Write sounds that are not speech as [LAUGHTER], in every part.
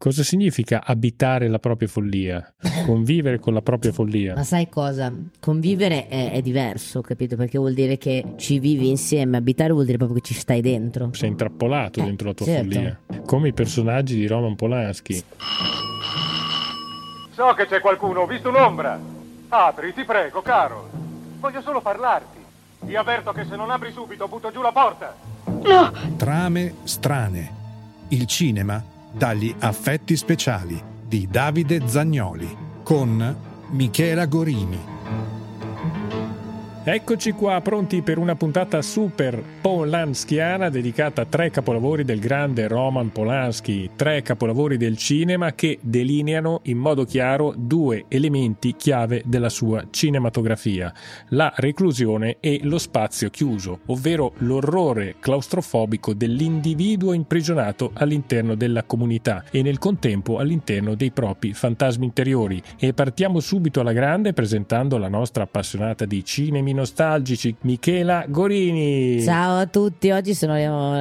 Cosa significa abitare la propria follia? Convivere con la propria follia? Ma sai cosa? Convivere è, è, diverso, capito? Perché vuol dire che ci vivi insieme, abitare vuol dire proprio che ci stai dentro. Sei intrappolato Eh, dentro la tua certo. follia. Come i personaggi di Roman Polanski. So che c'è qualcuno, ho visto un'ombra. Apri, ti prego, caro. Voglio solo parlarti. Ti avverto che se non apri subito butto giù la porta. Trame strane. Il cinema dagli affetti speciali di Davide Zagnoli con Michela Gorini. Eccoci qua, pronti per una puntata super polanskiana dedicata a tre capolavori del grande Roman Polanski, tre capolavori del cinema che delineano in modo chiaro due elementi chiave della sua cinematografia, la reclusione e lo spazio chiuso, ovvero l'orrore claustrofobico dell'individuo imprigionato all'interno della comunità e nel contempo all'interno dei propri fantasmi interiori. E partiamo subito alla grande presentando la nostra appassionata di cinemi nostalgici, Michela Gorini. Ciao a tutti, oggi sono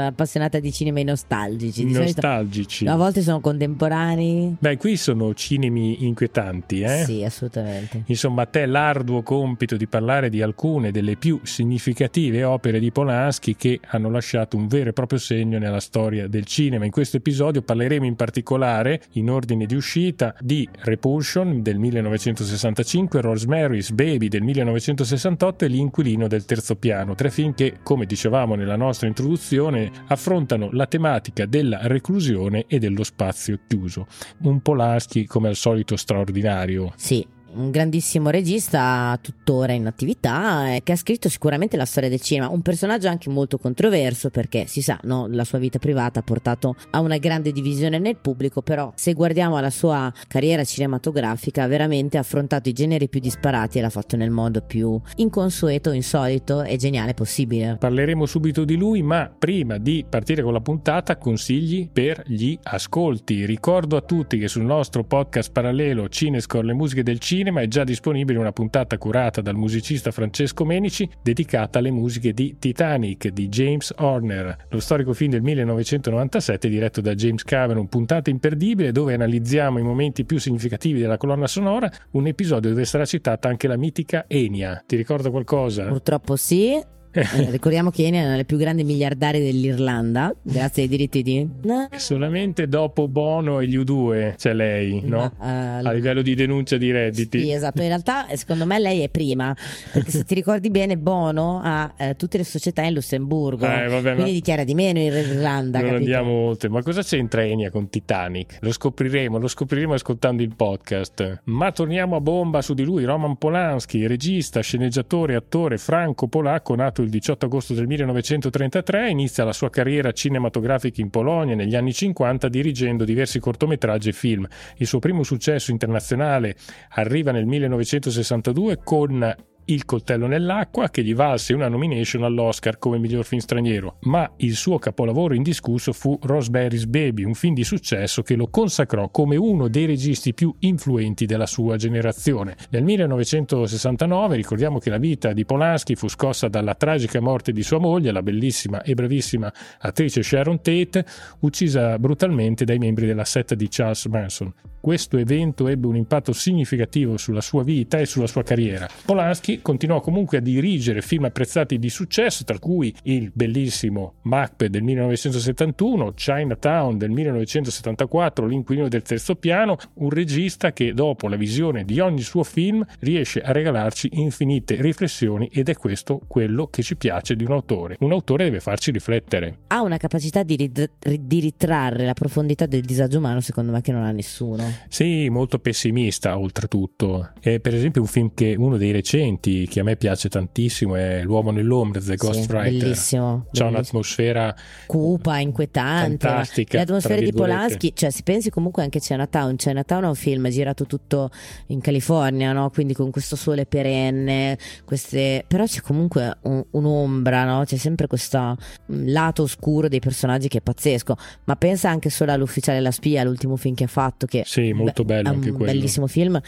appassionata di cinema nostalgici. Di solito- Nostalgici. a volte sono contemporanei. Beh, qui sono cinemi inquietanti, eh? Sì, assolutamente. Insomma, a te l'arduo compito di parlare di alcune delle più significative opere di Polanski che hanno lasciato un vero e proprio segno nella storia del cinema. In questo episodio parleremo in particolare, in ordine di uscita, di Repulsion del 1965, Rosemary's Baby del 1968 e L'inquilino del terzo piano, tre film che, come dicevamo nella nostra introduzione, affrontano la tematica della reclusione e dello spazio chiuso. Un Polanski come al solito straordinario. Sì, un grandissimo regista, tuttora in attività, eh, che ha scritto sicuramente la storia del cinema. Un personaggio anche molto controverso perché si sa, no, la sua vita privata ha portato a una grande divisione nel pubblico, però se guardiamo alla sua carriera cinematografica, veramente ha affrontato i generi più disparati e l'ha fatto nel modo più inconsueto, insolito e geniale possibile. Parleremo subito di lui, ma prima di partire con la puntata, consigli per gli ascolti. Ricordo a tutti che sul nostro podcast parallelo Cinescore, le musiche del cinema, è già disponibile una puntata curata dal musicista Francesco Menici dedicata alle musiche di Titanic di James Horner, lo storico film del 1997 diretto da James Cameron, puntata imperdibile dove analizziamo i momenti più significativi della colonna sonora, un episodio dove sarà citata anche la mitica Enya. Ti ricorda qualcosa? Purtroppo sì. Eh, ricordiamo che Enya è una delle più grandi miliardarie dell'Irlanda, grazie ai diritti di... No, Solamente dopo Bono e gli U2 c'è lei, no? ma, eh, A livello di denuncia di redditi. Sì, esatto. In realtà, eh, secondo me, lei è prima. Perché se ti ricordi bene, Bono ha eh, tutte le società in Lussemburgo. Eh, vabbè, ma- quindi dichiara di meno in Irlanda. non capito? andiamo oltre, ma cosa c'entra Enya con Titanic? Lo scopriremo, lo scopriremo ascoltando il podcast. Ma torniamo a bomba su di lui, Roman Polanski, regista, sceneggiatore, attore franco-polacco, nato il 18 agosto del 1933, inizia la sua carriera cinematografica in Polonia negli anni 50 dirigendo diversi cortometraggi e film. Il suo primo successo internazionale arriva nel 1962 con il coltello nell'acqua che gli valse una nomination all'Oscar come miglior film straniero, ma il suo capolavoro indiscusso fu Rosemary's Baby, un film di successo che lo consacrò come uno dei registi più influenti della sua generazione. Nel 1969 ricordiamo che la vita di Polanski fu scossa dalla tragica morte di sua moglie, la bellissima e bravissima attrice Sharon Tate, uccisa brutalmente dai membri della setta di Charles Manson. Questo evento ebbe un impatto significativo sulla sua vita e sulla sua carriera. Polanski continuò comunque a dirigere film apprezzati di successo, tra cui il bellissimo Macbeth del 1971, Chinatown del 1974, L'inquilino del terzo piano, un regista che dopo la visione di ogni suo film riesce a regalarci infinite riflessioni ed è questo quello che ci piace di un autore. Un autore deve farci riflettere. Ha una capacità di, rid- di ritrarre la profondità del disagio umano, secondo me, che non ha nessuno. Sì, molto pessimista oltretutto. E per esempio un film che uno dei recenti che a me piace tantissimo è L'uomo nell'ombra, The Sì, Ghostwriter. bellissimo. Bellissimo. un'atmosfera cupa, inquietante. Fantastica, L'atmosfera di. Polanski, cioè si pensi comunque anche a Chinatown. Chinatown è un film girato tutto in California, no? Quindi con questo sole perenne, queste... però c'è comunque un- un'ombra, no? C'è sempre questo mm, lato oscuro dei personaggi che è pazzesco. Ma pensa anche solo all'Ufficiale la spia, l'ultimo film che ha fatto, che Sì, molto bello è anche un quello. bellissimo film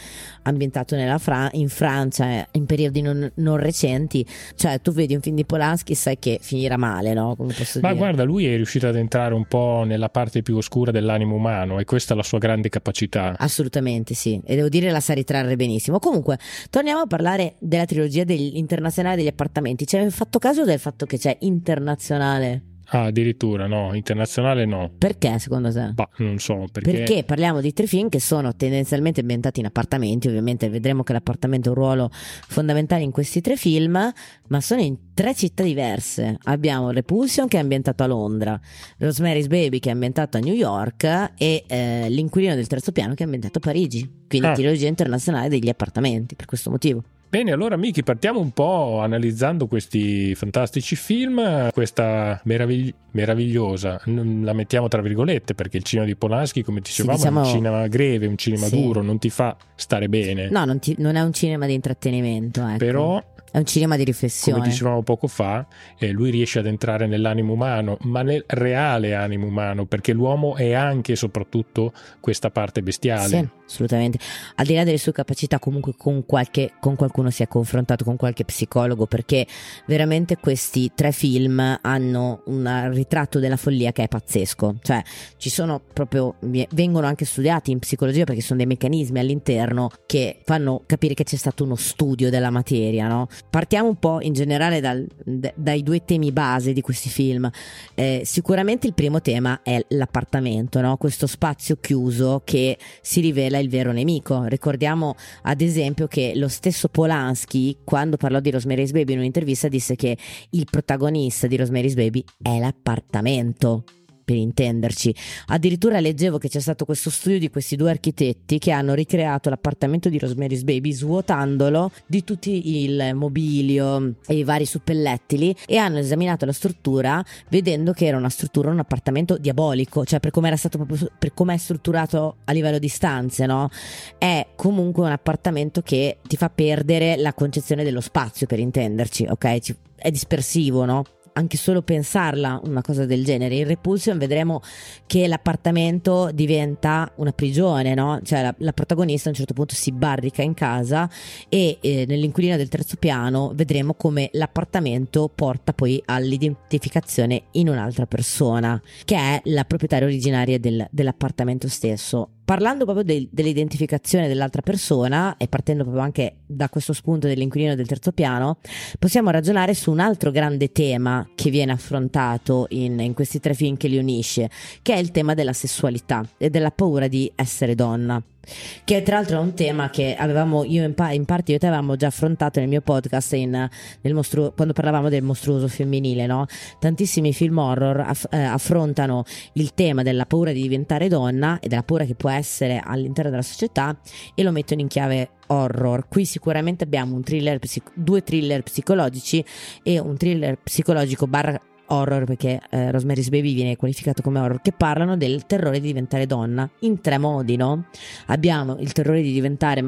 ambientato nella Fra- in Francia, eh, in periodo periodi non, non, recenti. Cioè, tu vedi un film di Polanski, sai che finirà male, no? Come posso Ma dire? guarda, lui è riuscito ad entrare un po' nella parte più oscura dell'animo umano e questa è la sua grande capacità. Assolutamente sì, e devo dire la sa ritrarre benissimo. Comunque, torniamo a parlare della trilogia degli, internazionale degli appartamenti. Ci hai fatto caso del fatto che c'è internazionale? Ah, addirittura no, internazionale no. Perché secondo te? Bah, non so perché. Perché parliamo di tre film che sono tendenzialmente ambientati in appartamenti, ovviamente vedremo che l'appartamento ha un ruolo fondamentale in questi tre film, ma sono in tre città diverse. Abbiamo Repulsion che è ambientato a Londra, Rosemary's Baby che è ambientato a New York e eh, L'inquilino del terzo piano che è ambientato a Parigi. Quindi Ah. trilogia internazionale degli appartamenti, per questo motivo. Bene, allora Miki, partiamo un po' analizzando questi fantastici film, questa meravigli- meravigliosa, la mettiamo tra virgolette perché il cinema di Polanski, come dicevamo, diciamo- è un cinema greve, un cinema Sì. duro, non ti fa stare bene. No, non, ti- non è un cinema di intrattenimento, ecco. Però è un cinema di come riflessione. dicevamo poco fa, eh, lui riesce ad entrare nell'animo umano, ma nel reale animo umano, perché l'uomo è anche e soprattutto questa parte bestiale. Sì, assolutamente. Al di là delle sue capacità, comunque con, qualche, con qualcuno si è confrontato, con qualche psicologo, perché veramente questi tre film hanno un ritratto della follia che è pazzesco. Cioè, ci sono proprio, vengono anche studiati in psicologia perché sono dei meccanismi all'interno che fanno capire che c'è stato uno studio della materia, no? Partiamo un po' in generale dal- d- dai due temi base di questi film. Eh, sicuramente il primo tema è l'appartamento, no? questo spazio chiuso che si rivela il vero nemico. Ricordiamo ad esempio che lo stesso Polanski, quando parlò di Rosemary's Baby in un'intervista, disse che il protagonista di Rosemary's Baby è l'appartamento. Per intenderci, addirittura leggevo che c'è stato questo studio di questi due architetti che hanno ricreato l'appartamento di Rosemary's Baby svuotandolo di tutti il mobilio e i vari suppellettili e hanno esaminato la struttura vedendo che era una struttura, un appartamento diabolico, cioè per come era stato proprio per come è strutturato a livello di stanze, no? È comunque un appartamento che ti fa perdere la concezione dello spazio, per intenderci, ok? È dispersivo, no? Anche solo pensarla una cosa del genere. In Repulsion vedremo che l'appartamento diventa una prigione, no? Cioè la, la protagonista a un certo punto si barrica in casa e eh, nell'inquilino del terzo piano vedremo come l'appartamento porta poi all'identificazione in un'altra persona, che è la proprietaria originaria del- dell'appartamento stesso. Parlando proprio del- dell'identificazione dell'altra persona e partendo proprio anche da questo spunto dell'inquilino del terzo piano, possiamo ragionare su un altro grande tema che viene affrontato in, in questi tre film che li unisce, che è il tema della sessualità e della paura di essere donna. Che tra l'altro è un tema che avevamo io in, pa- in parte io te avevamo già affrontato nel mio podcast in- nel mostru- quando parlavamo del mostruoso femminile, no? Tantissimi film horror aff- eh, affrontano il tema della paura di diventare donna e della paura che può essere all'interno della società e lo mettono in chiave horror. Qui sicuramente abbiamo thriller psic- due thriller psicologici e un thriller psicologico barra horror perché eh, Rosemary's Baby viene qualificato come horror che parlano del terrore di diventare donna in tre modi no? abbiamo il terrore di diventare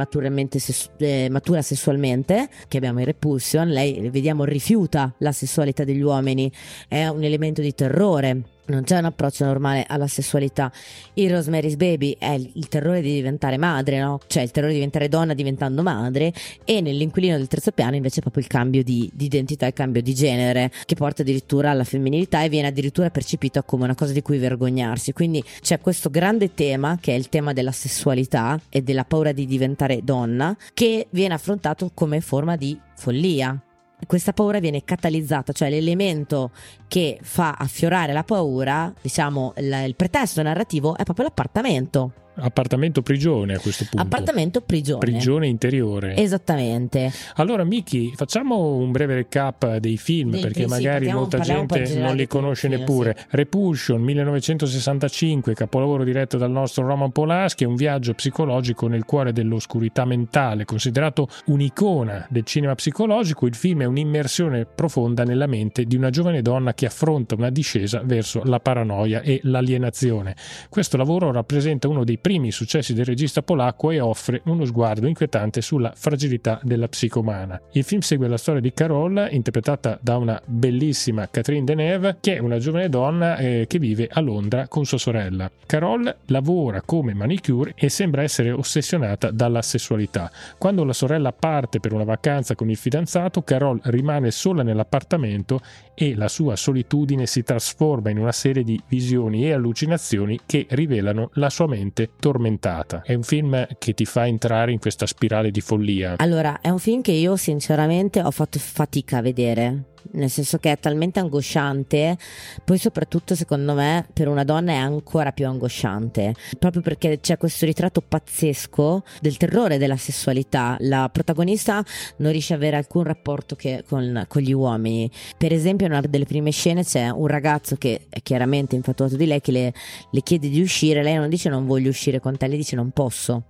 sessu- eh, matura sessualmente che abbiamo in Repulsion lei vediamo rifiuta la sessualità degli uomini è un elemento di terrore non c'è un approccio normale alla sessualità. In Rosemary's Baby è il, il terrore di diventare madre, no? Cioè il terrore di diventare donna diventando madre. E nell'inquilino del terzo piano invece è proprio il cambio di, di identità, il cambio di genere, che porta addirittura alla femminilità e viene addirittura percepito come una cosa di cui vergognarsi. Quindi c'è questo grande tema che è il tema della sessualità e della paura di diventare donna, che viene affrontato come forma di follia. Questa paura viene catalizzata, cioè l'elemento che fa affiorare la paura, diciamo il, il pretesto narrativo è proprio l'appartamento. Appartamento prigione a questo punto. Appartamento prigione. Prigione interiore. Esattamente. Allora, Miki, facciamo un breve recap dei film Dei- perché sì, magari partiamo- molta gente non li conosce sì. neppure. Repulsion 1965, capolavoro diretto dal nostro Roman Polanski, è un viaggio psicologico nel cuore dell'oscurità mentale, considerato un'icona del cinema psicologico. Il film è un'immersione profonda nella mente di una giovane donna che affronta una discesa verso la paranoia e l'alienazione. Questo lavoro rappresenta uno dei primi successi del regista polacco e offre uno sguardo inquietante sulla fragilità della psiche umana. Il film segue la storia di Carol, interpretata da una bellissima Catherine Deneuve, che è una giovane donna eh, che vive a Londra con sua sorella. Carol lavora come manicure e sembra essere ossessionata dalla sessualità. Quando la sorella parte per una vacanza con il fidanzato, Carol rimane sola nell'appartamento e la sua solitudine si trasforma in una serie di visioni e allucinazioni che rivelano la sua mente tormentata. È un film che ti fa entrare in questa spirale di follia. Allora, è un film che io sinceramente ho fatto fatica a vedere nel senso che è talmente angosciante, poi soprattutto secondo me per una donna è ancora più angosciante, proprio perché c'è questo ritratto pazzesco del terrore della sessualità. La protagonista non riesce ad avere alcun rapporto con, con, gli uomini. Per esempio, in una delle prime scene c'è un ragazzo che è chiaramente infatuato di lei che le, le chiede di uscire, lei non dice non voglio uscire con te, le dice non posso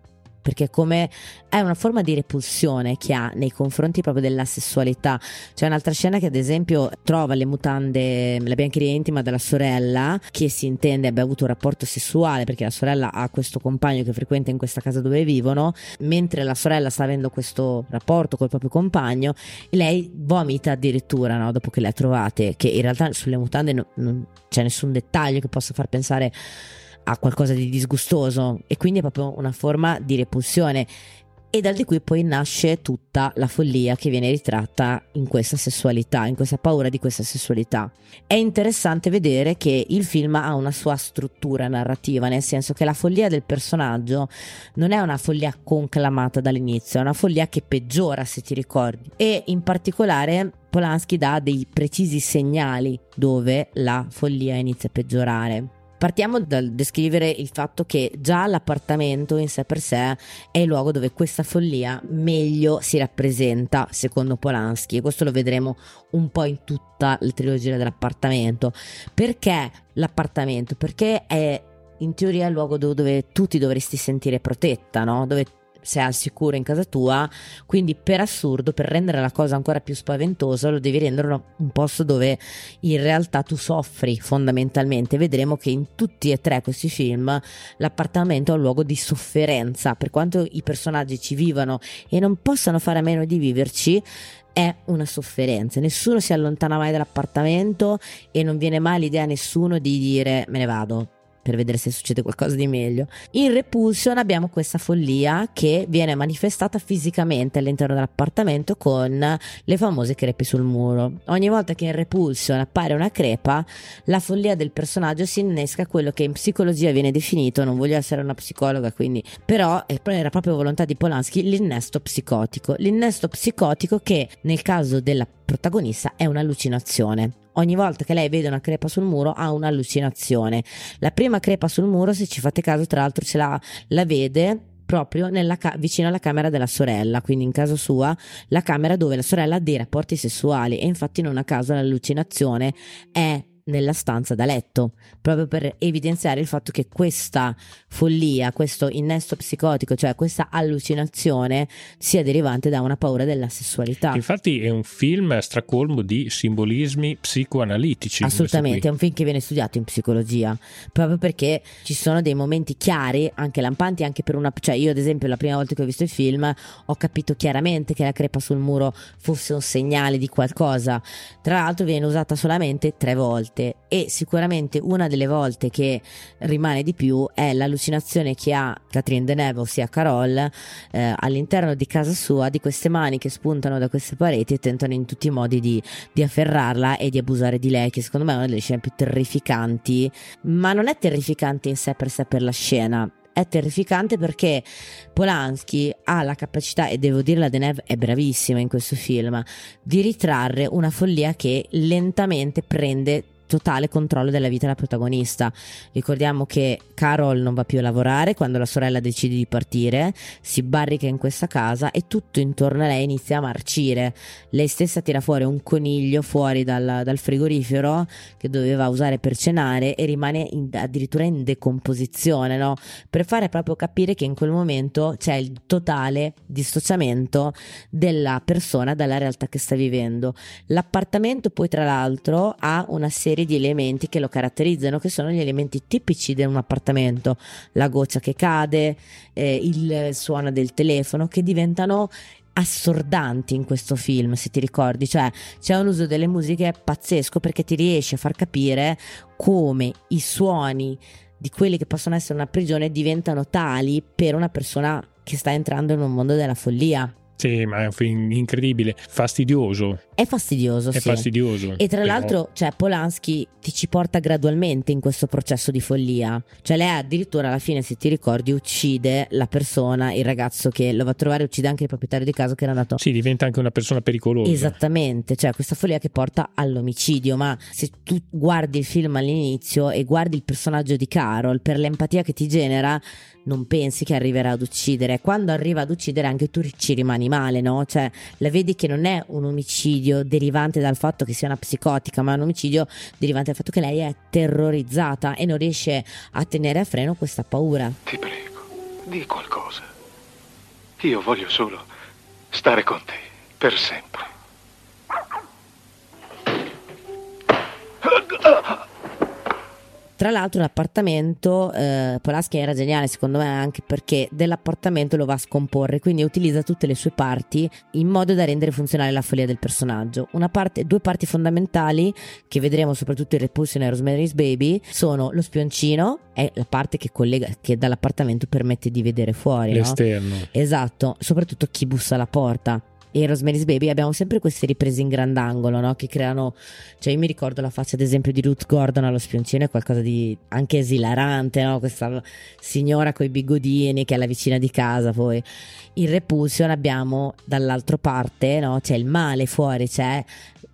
perché come è una forma di repulsione che ha nei confronti proprio della sessualità. C'è un'altra scena che ad esempio trova le mutande, la biancheria intima della sorella che si intende abbia avuto un rapporto sessuale perché la sorella ha questo compagno che frequenta in questa casa dove vivono, mentre la sorella sta avendo questo rapporto col proprio compagno lei vomita addirittura no? dopo che le ha trovate, che in realtà sulle mutande non, non c'è nessun dettaglio che possa far pensare a qualcosa di disgustoso e quindi è proprio una forma di repulsione e dal di cui poi nasce tutta la follia che viene ritratta in questa sessualità, in questa paura di questa sessualità. È interessante vedere che il film ha una sua struttura narrativa, nel senso che la follia del personaggio non è una follia conclamata dall'inizio, è una follia che peggiora se ti ricordi e in particolare Polanski dà dei precisi segnali dove la follia inizia a peggiorare. Partiamo dal descrivere il fatto che già l'appartamento in sé per sé è il luogo dove questa follia meglio si rappresenta, secondo Polanski, e questo lo vedremo un po' in tutta la trilogia dell'appartamento. Perché l'appartamento? Perché è in teoria il luogo dove, dove tu ti dovresti sentire protetta, no? Dove sei al sicuro in casa tua, quindi per assurdo, per rendere la cosa ancora più spaventosa, lo devi rendere un posto dove in realtà tu soffri fondamentalmente. Vedremo che in tutti e tre questi film l'appartamento è un luogo di sofferenza, per quanto i personaggi ci vivano e non possano fare a meno di viverci, è una sofferenza. Nessuno si allontana mai dall'appartamento e non viene mai l'idea a nessuno di dire me ne vado per vedere se succede qualcosa di meglio. In Repulsion abbiamo questa follia che viene manifestata fisicamente all'interno dell'appartamento con le famose crepe sul muro. Ogni volta che in Repulsion appare una crepa, la follia del personaggio si innesca quello che in psicologia viene definito, non voglio essere una psicologa, quindi però era proprio volontà di Polanski, l'innesto psicotico. L'innesto psicotico che nel caso della protagonista è un'allucinazione ogni volta che lei vede una crepa sul muro ha un'allucinazione. La prima crepa sul muro, se ci fate caso, tra l'altro ce la, la vede proprio ca- vicino alla camera della sorella, quindi in casa sua, la camera dove la sorella ha dei rapporti sessuali e infatti non a caso l'allucinazione è nella stanza da letto, proprio per evidenziare il fatto che questa follia, questo innesto psicotico, cioè questa allucinazione, sia derivante da una paura della sessualità. Infatti è un film stracolmo di simbolismi psicoanalitici. Assolutamente, è un film che viene studiato in psicologia, proprio perché ci sono dei momenti chiari, anche lampanti, anche per una... cioè io ad esempio la prima volta che ho visto il film ho capito chiaramente che la crepa sul muro fosse un segnale di qualcosa, tra l'altro viene usata solamente tre volte volte e sicuramente una delle volte che rimane di più è l'allucinazione che ha Catherine Deneuve, ossia Carol, eh, all'interno di casa sua di queste mani che spuntano da queste pareti e tentano in tutti i modi di, di afferrarla e di abusare di lei, che secondo me è una delle scene più terrificanti, ma non è terrificante in sé per sé per la scena, è terrificante perché Polanski ha la capacità, e devo dire la Deneuve è bravissima in questo film, di ritrarre una follia che lentamente prende totale controllo della vita della protagonista. Ricordiamo che Carol non va più a lavorare quando la sorella decide di partire, si barrica in questa casa e tutto intorno a lei inizia a marcire. Lei stessa tira fuori un coniglio fuori dal, dal frigorifero che doveva usare per cenare e rimane in, addirittura in decomposizione, no? per fare proprio capire che in quel momento c'è il totale dissociamento della persona dalla realtà che sta vivendo. L'appartamento poi tra l'altro ha una serie di elementi che lo caratterizzano, che sono gli elementi tipici di un appartamento, la goccia che cade, eh, il suono del telefono, che diventano assordanti in questo film, se ti ricordi, cioè c'è un uso delle musiche pazzesco perché ti riesce a far capire come i suoni di quelli che possono essere una prigione diventano tali per una persona che sta entrando in un mondo della follia. Sì, ma è un film incredibile, fastidioso. È fastidioso, È sì. fastidioso. E tra però- l'altro, cioè, Polanski ti ci porta gradualmente in questo processo di follia. Cioè, lei addirittura alla fine, se ti ricordi, uccide la persona, il ragazzo che lo va a trovare, uccide anche il proprietario di casa che era andato. Sì, diventa anche una persona pericolosa. Esattamente, cioè questa follia che porta all'omicidio, ma se tu guardi il film all'inizio e guardi il personaggio di Carol per l'empatia che ti genera, non pensi che arriverà ad uccidere. Quando arriva ad uccidere anche tu ci rimani male, no? Cioè la vedi che non è un omicidio derivante dal fatto che sia una psicotica, ma un omicidio derivante dal fatto che lei è terrorizzata e non riesce a tenere a freno questa paura. Ti prego, di qualcosa. Io voglio solo stare con te per sempre. Tra l'altro l'appartamento, eh, Polaschi era geniale secondo me anche perché dell'appartamento lo va a scomporre, quindi utilizza tutte le sue parti in modo da rendere funzionale la follia del personaggio. Una parte, due parti fondamentali che vedremo soprattutto in Repulsion e Rosemary's Baby sono lo spioncino, è la parte che collega, che dall'appartamento permette di vedere fuori. no? L'esterno. Esatto, soprattutto chi bussa alla porta. E Rosemary's Baby abbiamo sempre queste riprese in grandangolo, no? Che creano. Cioè, io mi ricordo la faccia, ad esempio, di Ruth Gordon allo spioncino, è qualcosa di anche esilarante, no? Questa signora coi bigodini che è la vicina di casa. Poi in Repulsion abbiamo dall'altra parte, no? C'è il male fuori, c'è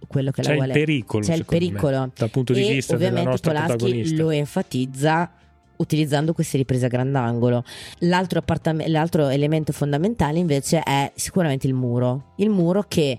quello che C'è la il vuole. pericolo, C'è il secondo me, pericolo. dal punto di e vista della ovviamente nostra Polanski protagonista. lo enfatizza utilizzando queste riprese a grandangolo. L'altro, l'altro elemento fondamentale invece è sicuramente il muro. Il muro che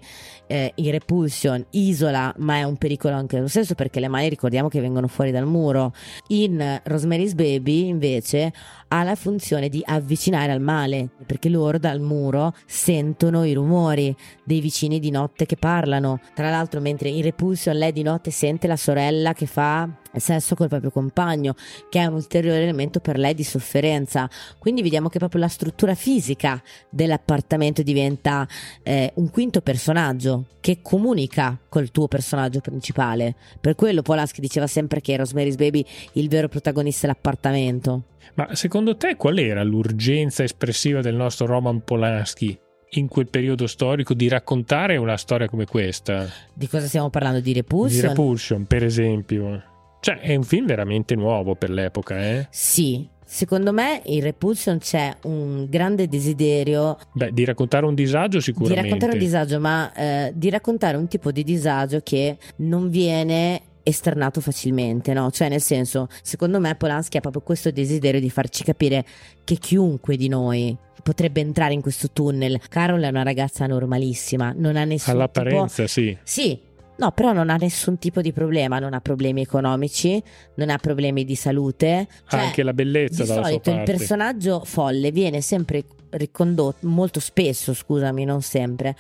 eh, in Repulsion isola, ma è un pericolo anche lo stesso perché le mani ricordiamo che vengono fuori dal muro. In Rosemary's Baby invece ha la funzione di avvicinare al male perché loro dal muro sentono i rumori dei vicini di notte che parlano. Tra l'altro, mentre in Repulsion lei di notte sente la sorella che fa sesso col proprio compagno, che è un ulteriore elemento per lei di sofferenza. Quindi vediamo che proprio la struttura fisica dell'appartamento diventa eh, un quinto personaggio che comunica col tuo personaggio principale. Per quello Polanski diceva sempre che Rosemary's Baby il vero protagonista è l'appartamento. Ma secondo te qual era l'urgenza espressiva del nostro Roman Polanski in quel periodo storico di raccontare una storia come questa? Di cosa stiamo parlando? Di Di Repulsion? Repulsion, per esempio. Cioè, è un film veramente nuovo per l'epoca, eh? Sì, secondo me in Repulsion c'è un grande desiderio Beh, di raccontare un disagio di sicuramente. raccontare un disagio, ma eh, di raccontare un tipo di disagio che non viene esternato facilmente, no? Cioè, nel senso, secondo me Polanski ha proprio questo desiderio di farci capire che chiunque di noi potrebbe entrare in questo tunnel. Carol è una ragazza normalissima, non ha nessun tipo All'apparenza, sì. sì, no, però non ha nessun tipo di problema, non ha problemi economici, non ha problemi di salute. Cioè, anche la bellezza di solito il personaggio folle viene sempre ricondotto, molto spesso, scusami, non sempre,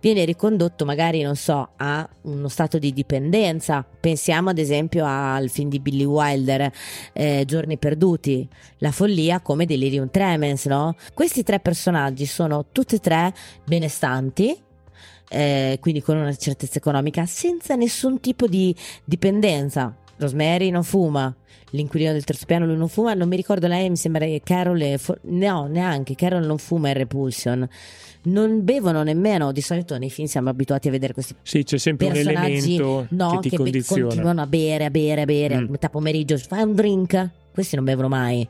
viene ricondotto magari, non so, a uno stato di dipendenza. Pensiamo ad esempio al film di Billy Wilder, eh, Giorni perduti, la follia come delirium tremens, no? Questi tre personaggi sono tutti e tre benestanti, eh, quindi con una certezza economica, senza nessun tipo di dipendenza. Rosemary non fuma, l'inquilino del terzo piano lui non fuma, non mi ricordo lei, mi sembra che Carol, fo- no neanche, Carol non fuma in Repulsion, non bevono nemmeno, di solito nei film siamo abituati a vedere questi Sì, c'è sempre un elemento no, che ti be- continuano a bere, a bere, a bere, Mm. a metà pomeriggio, fai un drink, questi non bevono mai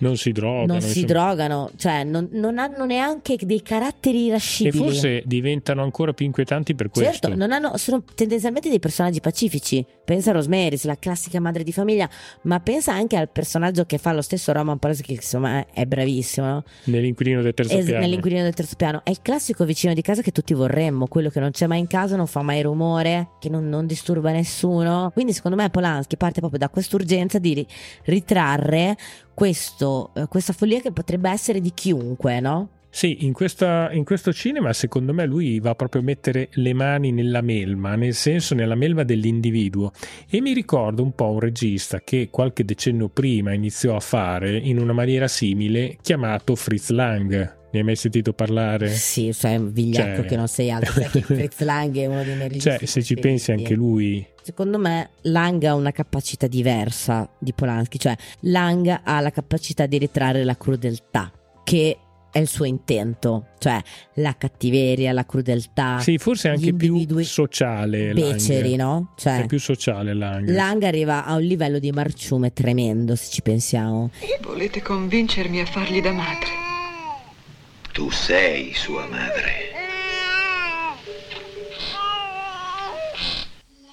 Non si drogano. non si insomma. drogano, cioè non, non hanno neanche dei caratteri E irascibili. forse diventano ancora più inquietanti per questo. Certo, non hanno, sono tendenzialmente dei personaggi pacifici. Pensa a Rosemary, la classica madre di famiglia, ma pensa anche al personaggio che fa lo stesso Roman Polanski, che insomma è bravissimo. no? Nell'inquilino del terzo Es- piano. nell'inquilino del terzo piano. È il classico vicino di casa che tutti vorremmo, quello che non c'è mai in casa, non fa mai rumore, che non, non disturba nessuno. Quindi secondo me Polanski parte proprio da quest'urgenza di ri- ritrarre questo, eh, questa follia che potrebbe essere di chiunque, no? Sì, in, questa, in, questo cinema secondo me lui va proprio a mettere le mani nella melma, nel senso nella melma dell'individuo e mi ricordo un po' un regista che qualche decennio prima iniziò a fare in una maniera simile chiamato Fritz Lang. Ne hai mai sentito parlare? Sì, cioè un vigliacco cioè... che non sei altro. [LAUGHS] Fritz Lang è uno dei miei registi. Cioè, se ci pensi anche lui. Secondo me Lang ha una capacità diversa di Polanski, cioè Lang ha la capacità di ritrarre la crudeltà che è il suo intento, cioè la cattiveria, la crudeltà. Sì, forse anche più sociale. Beceri, no? Cioè, è più sociale Lang. Lang arriva a un livello di marciume tremendo, se ci pensiamo. Volete convincermi a fargli da madre? Tu sei sua madre.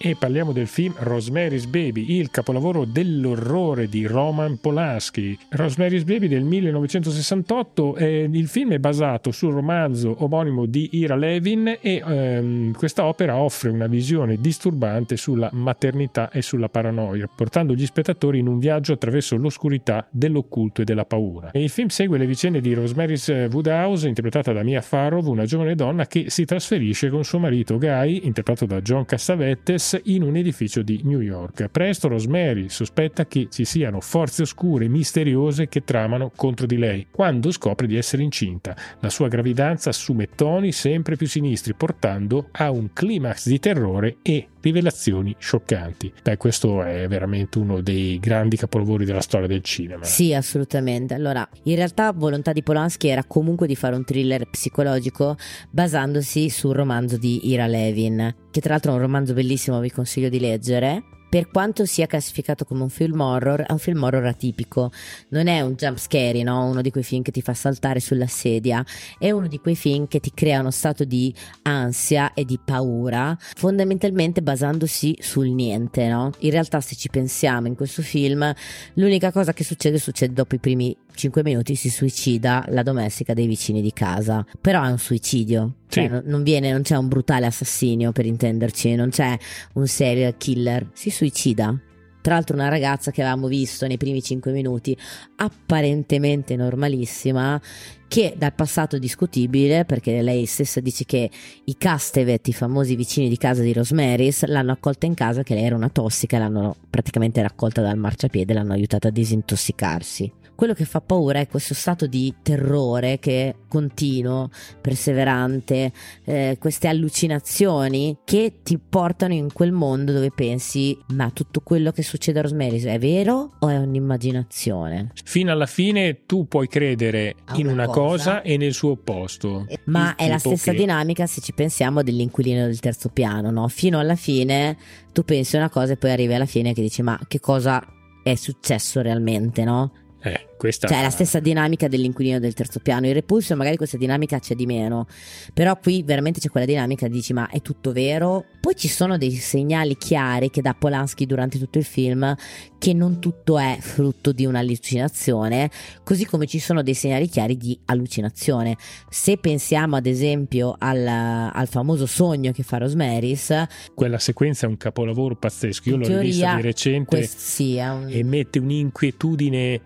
E parliamo del film Rosemary's Baby, il capolavoro dell'orrore di Roman Polanski. Rosemary's Baby del 1968, eh, il film è basato sul romanzo omonimo di Ira Levin e ehm, questa opera offre una visione disturbante sulla maternità e sulla paranoia, portando gli spettatori in un viaggio attraverso l'oscurità dell'occulto e della paura. E il film segue le vicende di Rosemary's Woodhouse, interpretata da Mia Farrow, una giovane donna che si trasferisce con suo marito Guy, interpretato da John Cassavetes, in un edificio di New York. Presto Rosemary sospetta che ci siano forze oscure misteriose che tramano contro di lei, quando scopre di essere incinta. La sua gravidanza assume toni sempre più sinistri, portando a un climax di terrore e rivelazioni scioccanti. Beh, questo è veramente uno dei grandi capolavori della storia del cinema. Sì, assolutamente. Allora, in realtà volontà di Polanski era comunque di fare un thriller psicologico basandosi sul romanzo di Ira Levin, che tra l'altro è un romanzo bellissimo, vi consiglio di leggere per quanto sia classificato come un film horror, è un film horror atipico. Non è un jump scary, no? uno di quei film che ti fa saltare sulla sedia, è uno di quei film che ti crea uno stato di ansia e di paura, fondamentalmente basandosi sul niente. No? In realtà, se ci pensiamo in questo film, l'unica cosa che succede succede dopo i primi 5 minuti si suicida la domestica dei vicini di casa. Però è un suicidio. Cioè, sì. non, viene, non c'è un brutale assassinio per intenderci, non c'è un serial killer. Si suicida. Tra l'altro, una ragazza che avevamo visto nei primi 5 minuti, apparentemente normalissima, che dal passato discutibile, perché lei stessa dice che i Castevet, i famosi vicini di casa di Rosemary's, l'hanno accolta in casa, che lei era una tossica, l'hanno praticamente raccolta dal marciapiede, l'hanno aiutata a disintossicarsi. Quello che fa paura è questo stato di terrore che è continuo, perseverante, eh, queste allucinazioni che ti portano in quel mondo dove pensi ma tutto quello che succede a Rosemary è vero o è un'immaginazione? Fino alla fine tu puoi credere a in una, cosa. cosa. e nel suo opposto. Ma è la stessa che... dinamica se ci pensiamo dell'inquilino del terzo piano, no? Fino alla fine tu pensi una cosa e poi arrivi alla fine che dici ma che cosa è successo realmente, no? Eh, questa... Cioè, è la stessa dinamica dell'inquilino del terzo piano. Il repulso, magari questa dinamica c'è di meno. Però qui veramente c'è quella dinamica, dici, ma è tutto vero? Poi ci sono dei segnali chiari che dà Polanski durante tutto il film che non tutto è frutto di un'allucinazione, così come ci sono dei segnali chiari di allucinazione. Se pensiamo ad esempio al, al famoso sogno che fa Rosemary's, quella sequenza è un capolavoro pazzesco. Io l'ho teoria, vista di recente sì, un... e mette un'inquietudine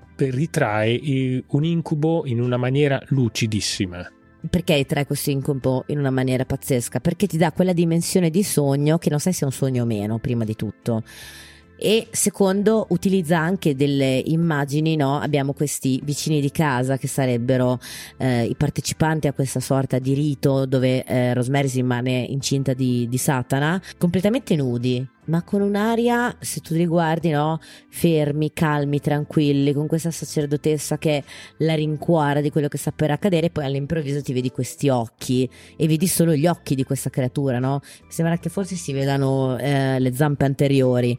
ritrae un incubo in una maniera lucidissima. Perché ritrae questo incubo in una maniera pazzesca? Perché ti dà quella dimensione di sogno che non sai se è un sogno o meno, prima di tutto e secondo utilizza anche delle immagini, no? abbiamo questi vicini di casa che sarebbero eh, i partecipanti a questa sorta di rito dove eh, Rosemary si rimane incinta di, di Satana, completamente nudi, ma con un'aria, se tu li guardi, no? fermi, calmi, tranquilli, con questa sacerdotessa che la rincuora di quello che sta per accadere, e poi all'improvviso ti vedi questi occhi e vedi solo gli occhi di questa creatura, no? Mi sembra che forse si vedano eh, le zampe anteriori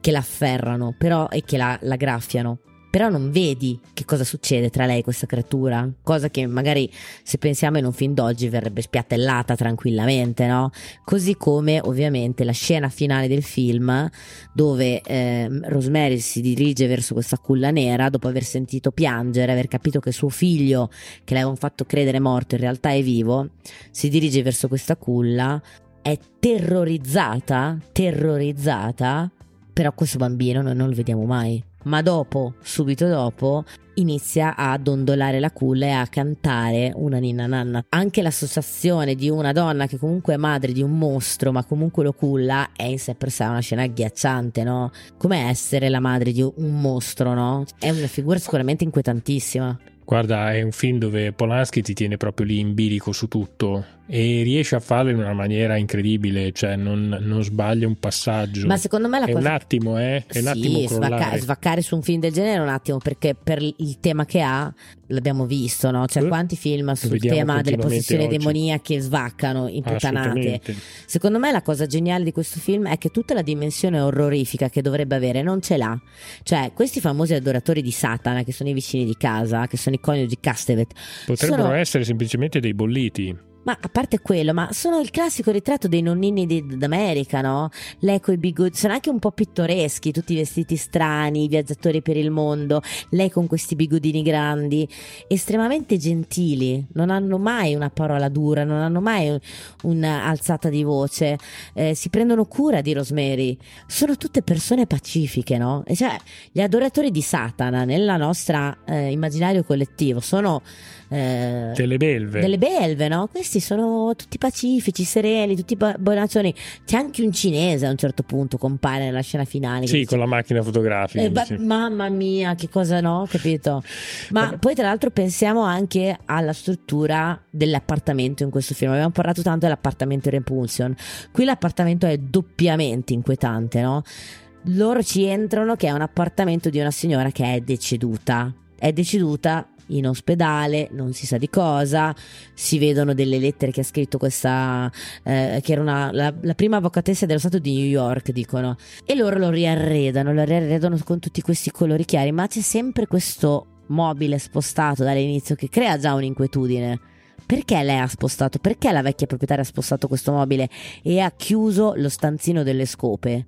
che la afferrano però, e che la, la graffiano. Però non vedi che cosa succede tra lei e questa creatura, cosa che magari se pensiamo in un film d'oggi verrebbe spiattellata tranquillamente, no? Così come ovviamente la scena finale del film dove eh, Rosemary si dirige verso questa culla nera dopo aver sentito piangere, aver capito che suo figlio, che le avevano fatto credere morto, in realtà è vivo, si dirige verso questa culla, è terrorizzata, terrorizzata però questo bambino noi non lo vediamo mai. Ma dopo, subito dopo, inizia a dondolare la culla e a cantare una ninna nanna. Anche l'associazione di una donna che comunque è madre di un mostro, ma comunque lo culla, è in sé per sé una scena agghiacciante, no? Come essere la madre di un mostro, no? È una figura sicuramente inquietantissima. Guarda, è un film dove Polanski ti tiene proprio lì in bilico su tutto e riesce a farlo in una maniera incredibile, cioè non, non sbaglia un passaggio. Ma secondo me la è cosa... un attimo, eh? È un sì, attimo svacca- svaccare su un film del genere è un attimo perché per il tema che ha l'abbiamo visto, no? Cioè Eh, quanti film sul tema delle possessioni oggi. demoniache svaccano in puttanate. Secondo me la cosa geniale di questo film è che tutta la dimensione orrorifica che dovrebbe avere non ce l'ha. Cioè, questi famosi adoratori di Satana, che sono i vicini di casa, che sono i coniugi Castevet, Potrebbero sono- essere semplicemente dei bolliti. Ma a parte quello, ma sono il classico ritratto dei nonnini di- d'America, no? Lei coi bigodi, sono anche un po' pittoreschi, tutti vestiti strani, viaggiatori per il mondo, lei con questi bigodini grandi, estremamente gentili, non hanno mai una parola dura, non hanno mai un- un'alzata di voce, eh, si prendono cura di Rosemary, sono tutte persone pacifiche, no? E cioè, gli adoratori di Satana nella nostra eh, immaginario collettivo sono... eh, Delle belve. delle belve, no? Questi sono tutti pacifici, sereni, tutti bonaccioni. C'è anche un cinese a un certo punto, compare nella scena finale. Sì, dice, con la macchina fotografica. "Eh, ba-. Mamma mia, che cosa no? Capito? Ma Vabbè. poi, tra l'altro, pensiamo anche alla struttura dell'appartamento in questo film. Abbiamo parlato tanto dell'appartamento Repulsion. Qui l'appartamento è doppiamente inquietante, no? Loro ci entrano che è un appartamento di una signora che è deceduta. È deceduta in ospedale, non si sa di cosa, si vedono delle lettere che ha scritto questa, eh, che era una- la, la prima avvocatessa dello Stato di New York, dicono, e loro lo riarredano, lo riarredano con tutti questi colori chiari, ma c'è sempre questo mobile spostato dall'inizio che crea già un'inquietudine. Perché lei ha spostato? Perché la vecchia proprietaria ha spostato questo mobile e ha chiuso lo stanzino delle scope?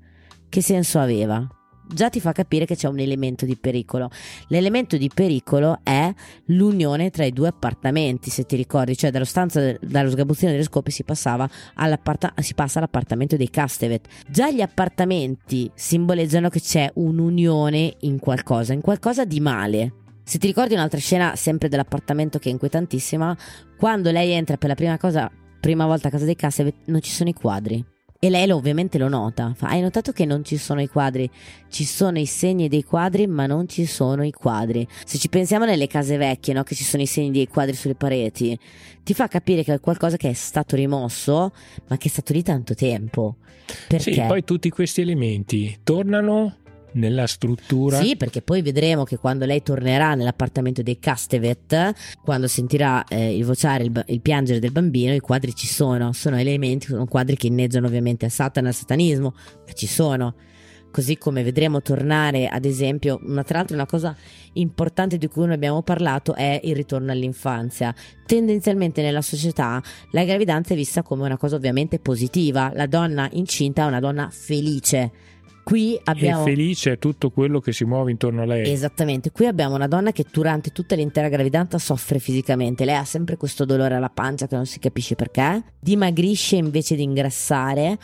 Che senso aveva? Già ti fa capire che c'è un elemento di pericolo. L'elemento di pericolo è l'unione tra i due appartamenti, se ti ricordi, cioè dallo, stanza, dallo sgabuzzino delle scope si, si passa all'appartamento dei Castevet. Già gli appartamenti simboleggiano che c'è un'unione in qualcosa, in qualcosa di male. Se ti ricordi un'altra scena, sempre dell'appartamento che è inquietantissima, quando lei entra per la prima cosa, prima volta a casa dei Castevet, non ci sono i quadri. E lei ovviamente lo nota. Fa, hai notato che non ci sono i quadri? Ci sono i segni dei quadri, ma non ci sono i quadri. Se ci pensiamo nelle case vecchie, no? Che ci sono i segni dei quadri sulle pareti, ti fa capire che è qualcosa che è stato rimosso, ma che è stato lì tanto tempo. Perché? Sì, poi tutti questi elementi tornano nella struttura. Sì, perché poi vedremo che quando lei tornerà nell'appartamento dei Castevet, quando sentirà eh, il vociare, il, il piangere del bambino, i quadri ci sono, sono elementi, sono quadri che inneggiano ovviamente a Satana, al satanismo, ma ci sono. Così come vedremo tornare, ad esempio, una, tra l'altro una cosa importante di cui noi abbiamo parlato è il ritorno all'infanzia. Tendenzialmente nella società la gravidanza è vista come una cosa ovviamente positiva, la donna incinta è una donna felice. Qui abbiamo... E felice è tutto quello che si muove intorno a lei. Esattamente, qui abbiamo una donna che durante tutta l'intera gravidanza soffre fisicamente, lei ha sempre questo dolore alla pancia che non si capisce perché, dimagrisce invece di ingrassare,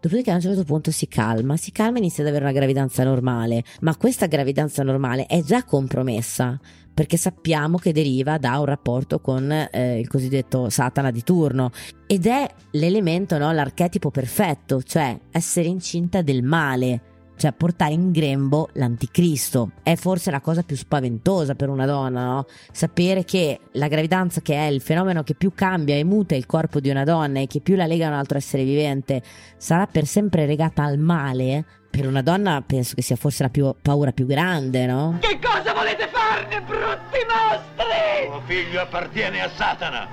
dopodiché a un certo punto si calma, si calma e inizia ad avere una gravidanza normale, ma questa gravidanza normale è già compromessa. Perché sappiamo che deriva da un rapporto con eh, il cosiddetto Satana di turno ed è l'elemento, no, l'archetipo perfetto, cioè essere incinta del male, cioè portare in grembo l'anticristo è forse la cosa più spaventosa per una donna, no? Sapere che la gravidanza, che è il fenomeno che più cambia e muta il corpo di una donna e che più la lega a un altro essere vivente, sarà per sempre legata al male. Per una donna penso che sia forse la più, paura più grande, no? Che cosa volete farne, brutti mostri? Tuo figlio appartiene a Satana.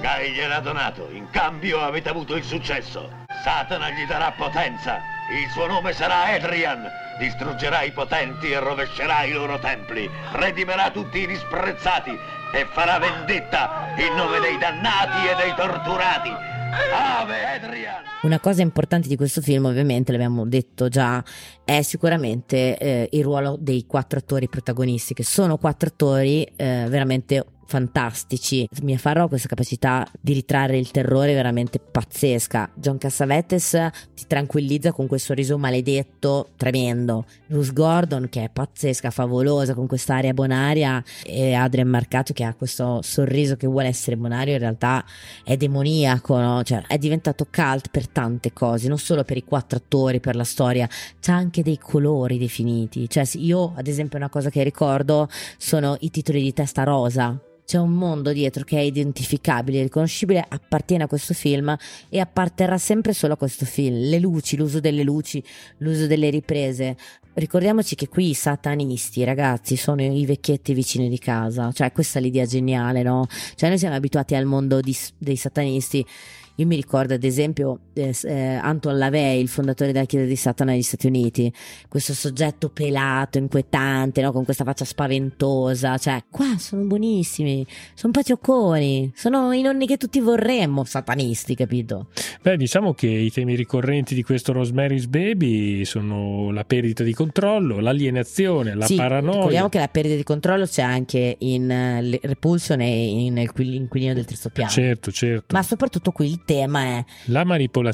Gai gliel'ha donato, in cambio avete avuto il successo. Satana gli darà potenza. Il suo nome sarà Adrian. Distruggerà i potenti e rovescerà i loro templi. Redimerà tutti i disprezzati e farà vendetta in nome dei dannati e dei torturati. Una cosa importante di questo film, ovviamente, l'abbiamo detto già, è sicuramente eh, il ruolo dei quattro attori protagonisti, che sono quattro attori eh, veramente fantastici. Mia Farrow ha questa capacità di ritrarre il terrore veramente pazzesca. John Cassavetes ti tranquillizza con quel sorriso maledetto tremendo. Ruth Gordon che è pazzesca, favolosa con quest'aria bonaria e Adrian Marcato che ha questo sorriso che vuole essere bonario in realtà è demoniaco, no? cioè, è diventato cult per tante cose, non solo per i quattro attori, per la storia, c'ha anche dei colori definiti. Cioè, io, ad esempio, una cosa che ricordo sono i titoli di testa rosa c'è un mondo dietro che è identificabile, riconoscibile, appartiene a questo film e apparterrà sempre solo a questo film. Le luci, l'uso delle luci, l'uso delle riprese. Ricordiamoci che qui i satanisti, ragazzi, sono i vecchietti vicini di casa. Cioè, questa è l'idea geniale, no? Cioè, noi siamo abituati al mondo di, dei satanisti io mi ricordo ad esempio eh, eh, Anton LaVey, il fondatore della Chiesa di Satana negli Stati Uniti, questo soggetto pelato, inquietante, no? con questa faccia spaventosa, cioè qua sono buonissimi, sono patiocconi, sono i nonni che tutti vorremmo, satanisti, capito? Beh, diciamo che i temi ricorrenti di questo Rosemary's Baby sono la perdita di controllo, l'alienazione, la sì, paranoia. Ricordiamo che la perdita di controllo c'è anche in uh, Repulsion e in Inquilino del terzo piano. Certo, certo. Ma soprattutto qui il tema è la manipolazione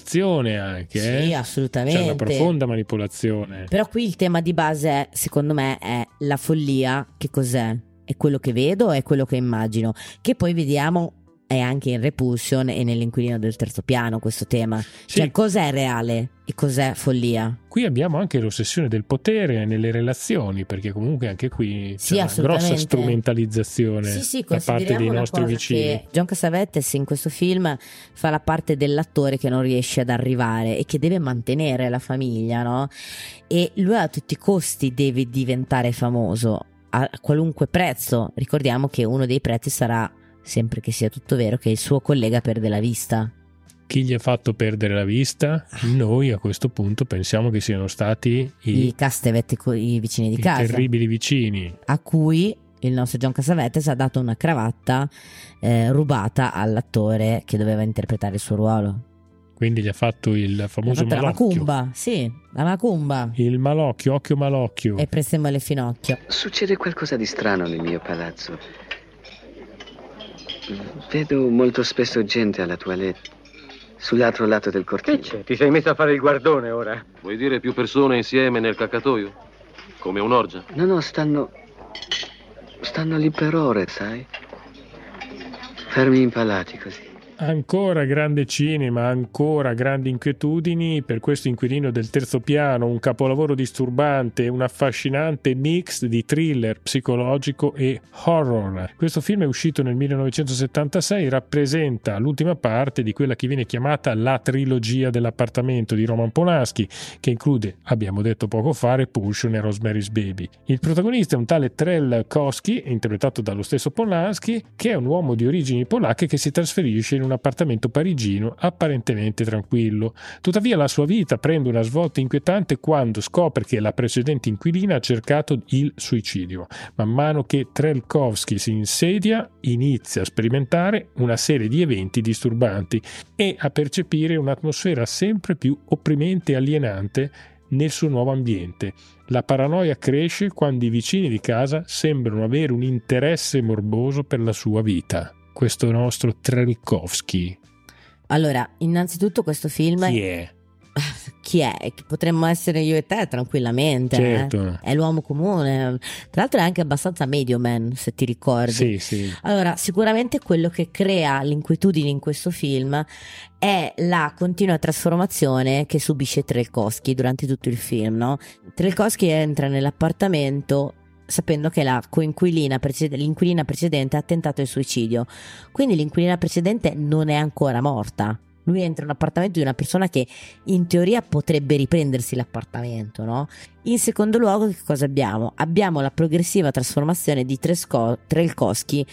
anche. Sì, eh? assolutamente. C'è una profonda manipolazione. Però qui il tema di base, secondo me, è la follia. Che cos'è? È quello che vedo, è quello che immagino. Che poi vediamo è anche in Repulsion e nell'inquilino del terzo piano questo tema. Sì. Cioè, cos'è reale e cos'è follia? Qui abbiamo anche l'ossessione del potere nelle relazioni, perché comunque anche qui sì, c'è una grossa strumentalizzazione sì, sì, da parte dei nostri vicini. John Cassavetes in questo film fa la parte dell'attore che non riesce ad arrivare e che deve mantenere la famiglia, no? E lui a tutti i costi deve diventare famoso a qualunque prezzo. Ricordiamo che uno dei prezzi sarà sempre che sia tutto vero, che il suo collega perde la vista. Chi gli ha fatto perdere la vista? Noi a questo punto pensiamo che siano stati i, I Castevet, i vicini di i casa. I terribili vicini. A cui il nostro John Cassavetes ha dato una cravatta eh, rubata all'attore che doveva interpretare il suo ruolo. Quindi gli ha fatto il famoso fatto malocchio. La macumba, sì, la macumba. Il malocchio, occhio malocchio. E presemmo le finocchio. Succede qualcosa di strano nel mio palazzo. Vedo molto spesso gente alla toilette. Sull'altro lato del cortile. Che c'è? Ti sei messo a fare il guardone ora? Vuoi dire più persone insieme nel cacatoio? Come un'orgia? No, no, stanno. stanno lì per ore, sai? Fermi impalati così. Ancora grande cinema, ancora grandi inquietudini per questo inquilino del terzo piano, un capolavoro disturbante, un affascinante mix di thriller psicologico e horror. Questo film è uscito nel 1976, rappresenta l'ultima parte di quella che viene chiamata la trilogia dell'appartamento di Roman Polanski, che include, abbiamo detto poco fa, Repulsion e Rosemary's Baby. Il protagonista è un tale Trell Koski, interpretato dallo stesso Polanski, che è un uomo di origini polacche che si trasferisce in un appartamento parigino apparentemente tranquillo. Tuttavia la sua vita prende una svolta inquietante quando scopre che la precedente inquilina ha cercato il suicidio. Man mano che Trelkovsky si insedia, inizia a sperimentare una serie di eventi disturbanti e a percepire un'atmosfera sempre più opprimente e alienante nel suo nuovo ambiente. La paranoia cresce quando i vicini di casa sembrano avere un interesse morboso per la sua vita questo nostro Trelkovsky? Allora, innanzitutto questo film... Chi è? [LAUGHS] Chi è? Potremmo essere io e te tranquillamente. Certo. Eh? È l'uomo comune. Tra l'altro è anche abbastanza medio man, se ti ricordi. Sì, sì. Allora, sicuramente quello che crea l'inquietudine in questo film è la continua trasformazione che subisce Trelkovsky durante tutto il film, no? Trelkovsky entra nell'appartamento sapendo che la coinquilina preced- l'inquilina precedente ha tentato il suicidio. Quindi l'inquilina precedente non è ancora morta. Lui entra in un appartamento di una persona che in teoria potrebbe riprendersi l'appartamento, no? In secondo luogo, che cosa abbiamo? Abbiamo la progressiva trasformazione di Tresco- Trelkowski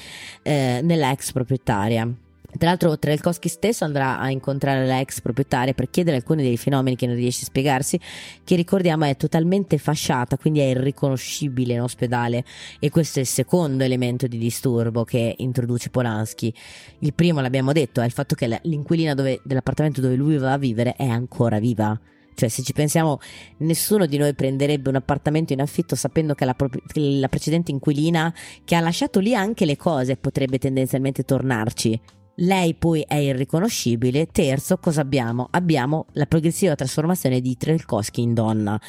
eh, nella ex proprietaria. Tra l'altro Trelkowski stesso andrà a incontrare la ex proprietaria per chiedere alcuni dei fenomeni che non riesce a spiegarsi, che ricordiamo è totalmente fasciata, quindi è irriconoscibile in ospedale e questo è il secondo elemento di disturbo che introduce Polanski. Il primo l'abbiamo detto è il fatto che l'inquilina dove, dell'appartamento dove lui va a vivere è ancora viva Cioè, se ci pensiamo, nessuno di noi prenderebbe un appartamento in affitto sapendo che la, pro- la precedente inquilina che ha lasciato lì anche le cose potrebbe tendenzialmente tornarci. Lei poi è irriconoscibile. Terzo, cosa abbiamo? Abbiamo la progressiva trasformazione di Trelkowski in donna.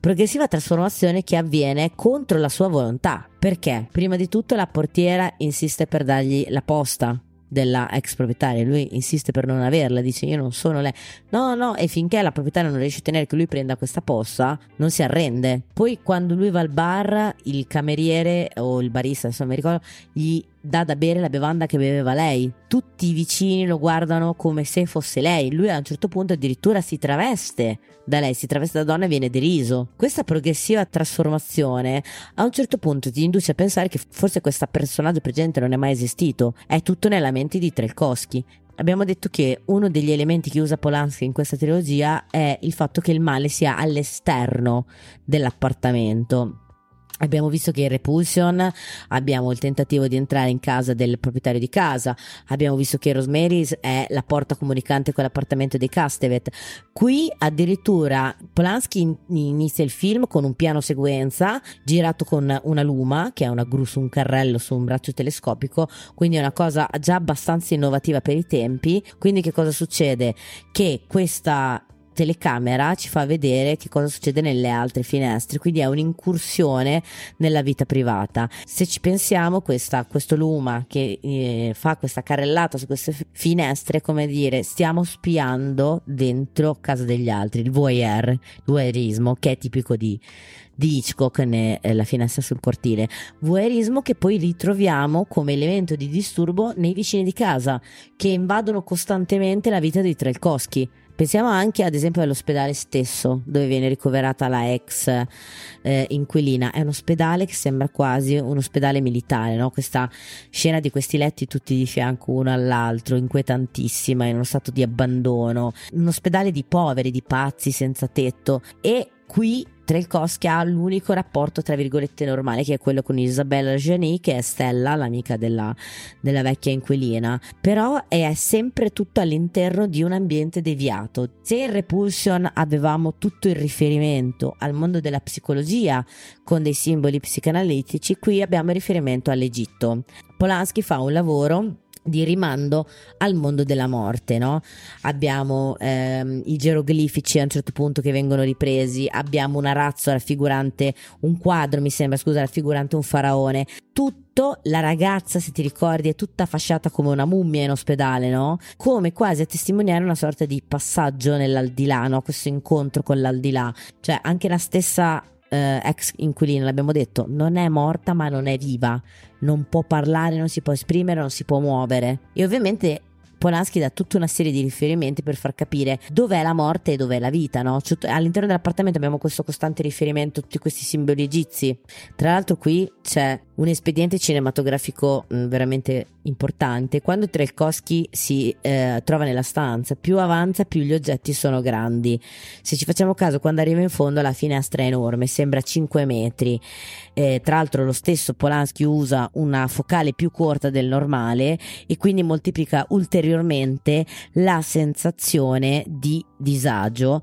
Progressiva trasformazione che avviene contro la sua volontà. Perché? Prima di tutto la portiera insiste per dargli la posta della ex proprietaria. Lui insiste per non averla, dice io non sono lei. No, no, e finché la proprietaria non riesce a ottenere che lui prenda questa posta, non si arrende. Poi quando lui va al bar, il cameriere o il barista, insomma, mi ricordo, gli dà da bere la bevanda che beveva lei. Tutti i vicini lo guardano come se fosse lei. Lui a un certo punto addirittura si traveste da lei, si traveste da donna e viene deriso. Questa progressiva trasformazione a un certo punto ti induce a pensare che forse questo personaggio precedente non è mai esistito. È tutto nella mente di Trelkowski. Abbiamo detto che uno degli elementi che usa Polanski in questa trilogia è il fatto che il male sia all'esterno dell'appartamento Abbiamo visto che in Repulsion abbiamo il tentativo di entrare in casa del proprietario di casa, abbiamo visto che Rosemary's è la porta comunicante con l'appartamento dei Castevet. Qui addirittura Polanski inizia il film con un piano sequenza girato con una luma, che è una gru su un carrello su un braccio telescopico, quindi è una cosa già abbastanza innovativa per i tempi. Quindi che cosa succede? Che questa telecamera ci fa vedere che cosa succede nelle altre finestre, quindi è un'incursione nella vita privata. Se ci pensiamo, questa, questo Luma che eh, fa questa carrellata su queste finestre, come dire, stiamo spiando dentro casa degli altri, il voyeur, il voyeurismo, che è tipico di, di Hitchcock nella finestra sul cortile. Voyeurismo che poi ritroviamo come elemento di disturbo nei vicini di casa, che invadono costantemente la vita dei Trelkowski Pensiamo anche ad esempio all'ospedale stesso dove viene ricoverata la ex eh, inquilina. È un ospedale che sembra quasi un ospedale militare, no? Questa scena di questi letti tutti di fianco uno all'altro, inquietantissima, in uno stato di abbandono. Un ospedale di poveri, di pazzi senza tetto. E qui Trelkowski ha l'unico rapporto tra virgolette normale che è quello con Isabella Gianni che è Stella l'amica della, della, vecchia inquilina. Però è sempre tutto all'interno di un ambiente deviato. Se in Repulsion avevamo tutto il riferimento al mondo della psicologia con dei simboli psicanalitici qui abbiamo il riferimento all'Egitto. Polanski fa un lavoro di rimando al mondo della morte, no? Abbiamo ehm, i geroglifici a un certo punto che vengono ripresi, abbiamo una razza raffigurante un quadro, mi sembra, scusa, raffigurante un faraone. Tutto, la ragazza, se ti ricordi, è tutta fasciata come una mummia in ospedale, no? Come quasi a testimoniare una sorta di passaggio nell'aldilà, no? Questo incontro con l'aldilà. Cioè, anche la stessa eh, ex inquilina, l'abbiamo detto, non è morta ma non è viva, non può parlare, non si può esprimere, non si può muovere. E ovviamente Polanski dà tutta una serie di riferimenti per far capire dov'è la morte e dov'è la vita, no? Cioè, all'interno dell'appartamento abbiamo questo costante riferimento a tutti questi simboli egizi. Tra l'altro qui c'è un espediente cinematografico mm, veramente importante. Quando Trelkowski si eh, trova nella stanza, più avanza, più gli oggetti sono grandi. Se ci facciamo caso, quando arriva in fondo, la finestra è enorme, sembra 5 metri. Eh, tra l'altro, lo stesso Polanski usa una focale più corta del normale e quindi moltiplica ulteriormente la sensazione di disagio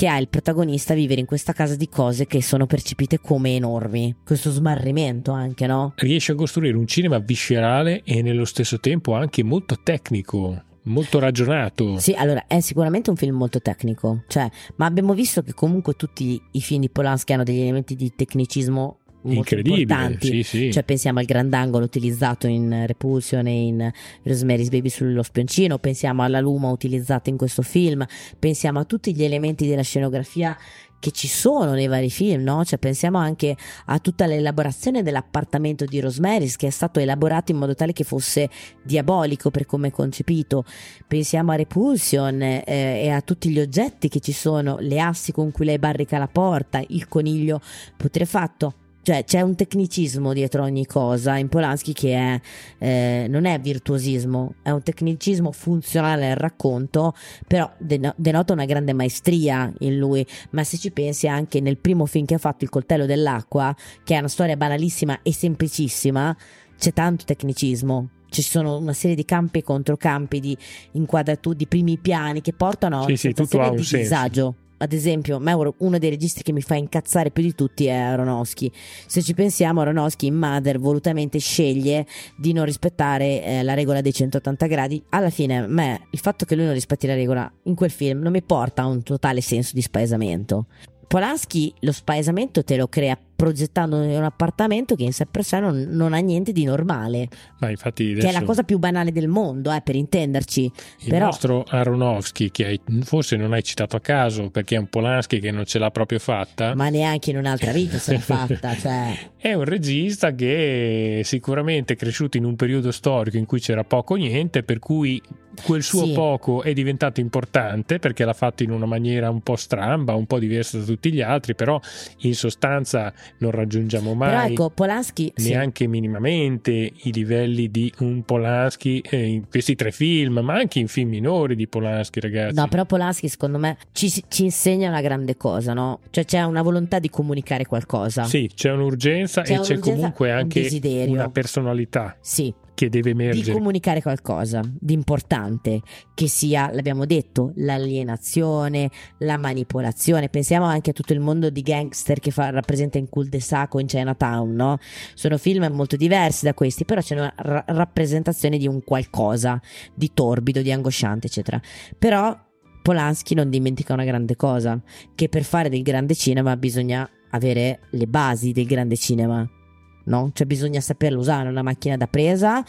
che ha il protagonista vivere in questa casa di cose che sono percepite come enormi. Questo smarrimento anche, no? Riesce a costruire un cinema viscerale e nello stesso tempo anche molto tecnico molto ragionato. Sì, allora è sicuramente un film molto tecnico, cioè, ma abbiamo visto che comunque tutti i film di Polanski hanno degli elementi di tecnicismo incredibile. Sì, sì. Cioè, pensiamo al grandangolo utilizzato in Repulsion e in Rosemary's Baby sullo spioncino, pensiamo alla luma utilizzata in questo film, pensiamo a tutti gli elementi della scenografia che ci sono nei vari film, no? Cioè, pensiamo anche a tutta l'elaborazione dell'appartamento di Rosemary's che è stato elaborato in modo tale che fosse diabolico per come è concepito. Pensiamo a Repulsion eh, e a tutti gli oggetti che ci sono, le assi con cui lei barrica la porta, il coniglio putrefatto cioè c'è un tecnicismo dietro ogni cosa. In Polanski che è, eh, non è virtuosismo, è un tecnicismo funzionale al racconto, però denota una grande maestria in lui, ma se ci pensi anche nel primo film che ha fatto, Il coltello dell'acqua, che è una storia banalissima e semplicissima, c'è tanto tecnicismo, ci sono una serie di campi e controcampi di inquadrature, di primi piani che portano sì, a sì, tutto ha un di senso. Ad esempio, uno dei registi che mi fa incazzare più di tutti è Aronofsky. Se ci pensiamo, Aronofsky in Mother volutamente sceglie di non rispettare eh, la regola dei 180 gradi. Alla fine, a me il fatto che lui non rispetti la regola in quel film non mi porta a un totale senso di spaesamento. Polanski lo spaesamento te lo crea progettando un appartamento che in sé per sé non, non ha niente di normale. Ma infatti adesso... Che è la cosa più banale del mondo, eh, per intenderci. Il Però... nostro Aronofsky, che hai, forse non hai citato a caso perché è un Polanski che non ce l'ha proprio fatta. Ma neanche in un'altra vita se l'ha fatta. [LAUGHS] Cioè... È un regista che sicuramente è cresciuto in un periodo storico in cui c'era poco niente, per cui quel suo sì. poco è diventato importante perché l'ha fatto in una maniera un po' stramba, un po' diversa da tutti gli altri, però in sostanza non raggiungiamo mai Però ecco, Polanski, neanche sì. minimamente i livelli di un Polanski eh, in questi tre film, ma anche in film minori di Polanski, ragazzi. No, però Polanski secondo me ci, ci insegna una grande cosa, no? Cioè c'è una volontà di comunicare qualcosa. Sì, c'è un'urgenza c'è e un'urgenza, c'è comunque anche un una personalità. Sì, che deve emergere. Di comunicare qualcosa di importante, che sia, l'abbiamo detto, l'alienazione, la manipolazione. Pensiamo anche a tutto il mondo di gangster che fa, rappresenta in Cul de Sac o in Chinatown, no? Sono film molto diversi da questi, però c'è una ra- rappresentazione di un qualcosa di torbido, di angosciante, eccetera. Però Polanski non dimentica una grande cosa, che per fare del grande cinema bisogna avere le basi del grande cinema no? Cioè bisogna saperlo usare una macchina da presa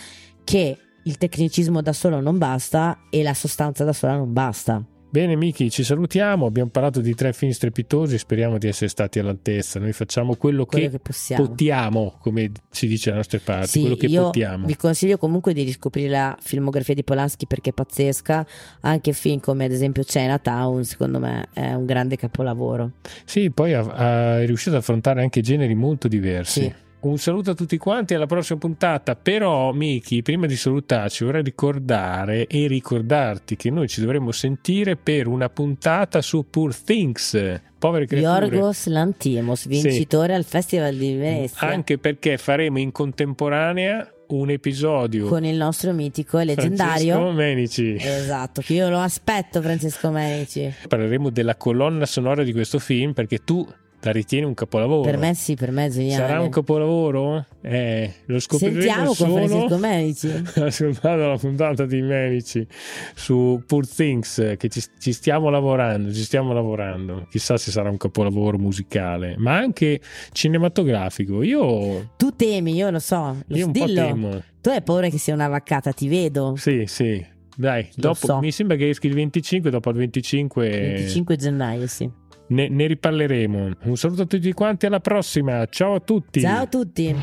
che il tecnicismo da solo non basta e la sostanza da sola non basta. Bene Miki, ci salutiamo, abbiamo parlato di tre film strepitosi, speriamo di essere stati all'altezza, noi facciamo quello, quello che, che possiamo. Potiamo, come si dice alle nostre parti, sì, quello che io potiamo. Vi consiglio comunque di riscoprire la filmografia di Polanski perché è pazzesca, anche film come ad esempio Chinatown, secondo me è un grande capolavoro. Sì, poi è riuscito ad affrontare anche generi molto diversi. Sì. Un saluto a tutti quanti alla prossima puntata. Però, Miki, prima di salutarci, vorrei ricordare e ricordarti che noi ci dovremmo sentire per una puntata su Poor Things. Povere creature. Yorgos Lantimos, vincitore sì. al Festival di Venezia. Anche perché faremo in contemporanea un episodio con il nostro mitico e leggendario Francesco Menici. Esatto, che io lo aspetto, Francesco Menici. Parleremo della colonna sonora di questo film perché tu la ritieni un capolavoro. Per me sì, per me è geniale. Sarà un capolavoro? Eh, lo scopriremo Sentiamo solo con Francesco Menici. ascoltando [LAUGHS] la puntata di Menici su Poor Things che ci, ci, stiamo lavorando, ci stiamo lavorando. Chissà se sarà un capolavoro musicale, ma anche cinematografico. Io Tu temi, io lo so. Io un Dillo. po' temo. Tu hai paura che sia una vaccata, ti vedo. Sì, sì. Dai, dopo, so. mi sembra che eschi il 25, dopo il 25 25 gennaio, sì ne, ne riparleremo. Un saluto a tutti quanti, alla prossima. Ciao a tutti. Ciao a tutti.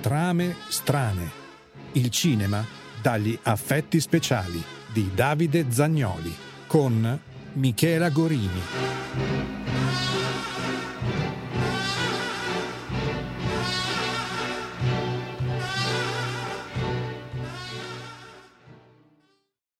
Trame strane. Il cinema dagli affetti speciali di Davide Zagnoli con Michela Gorini.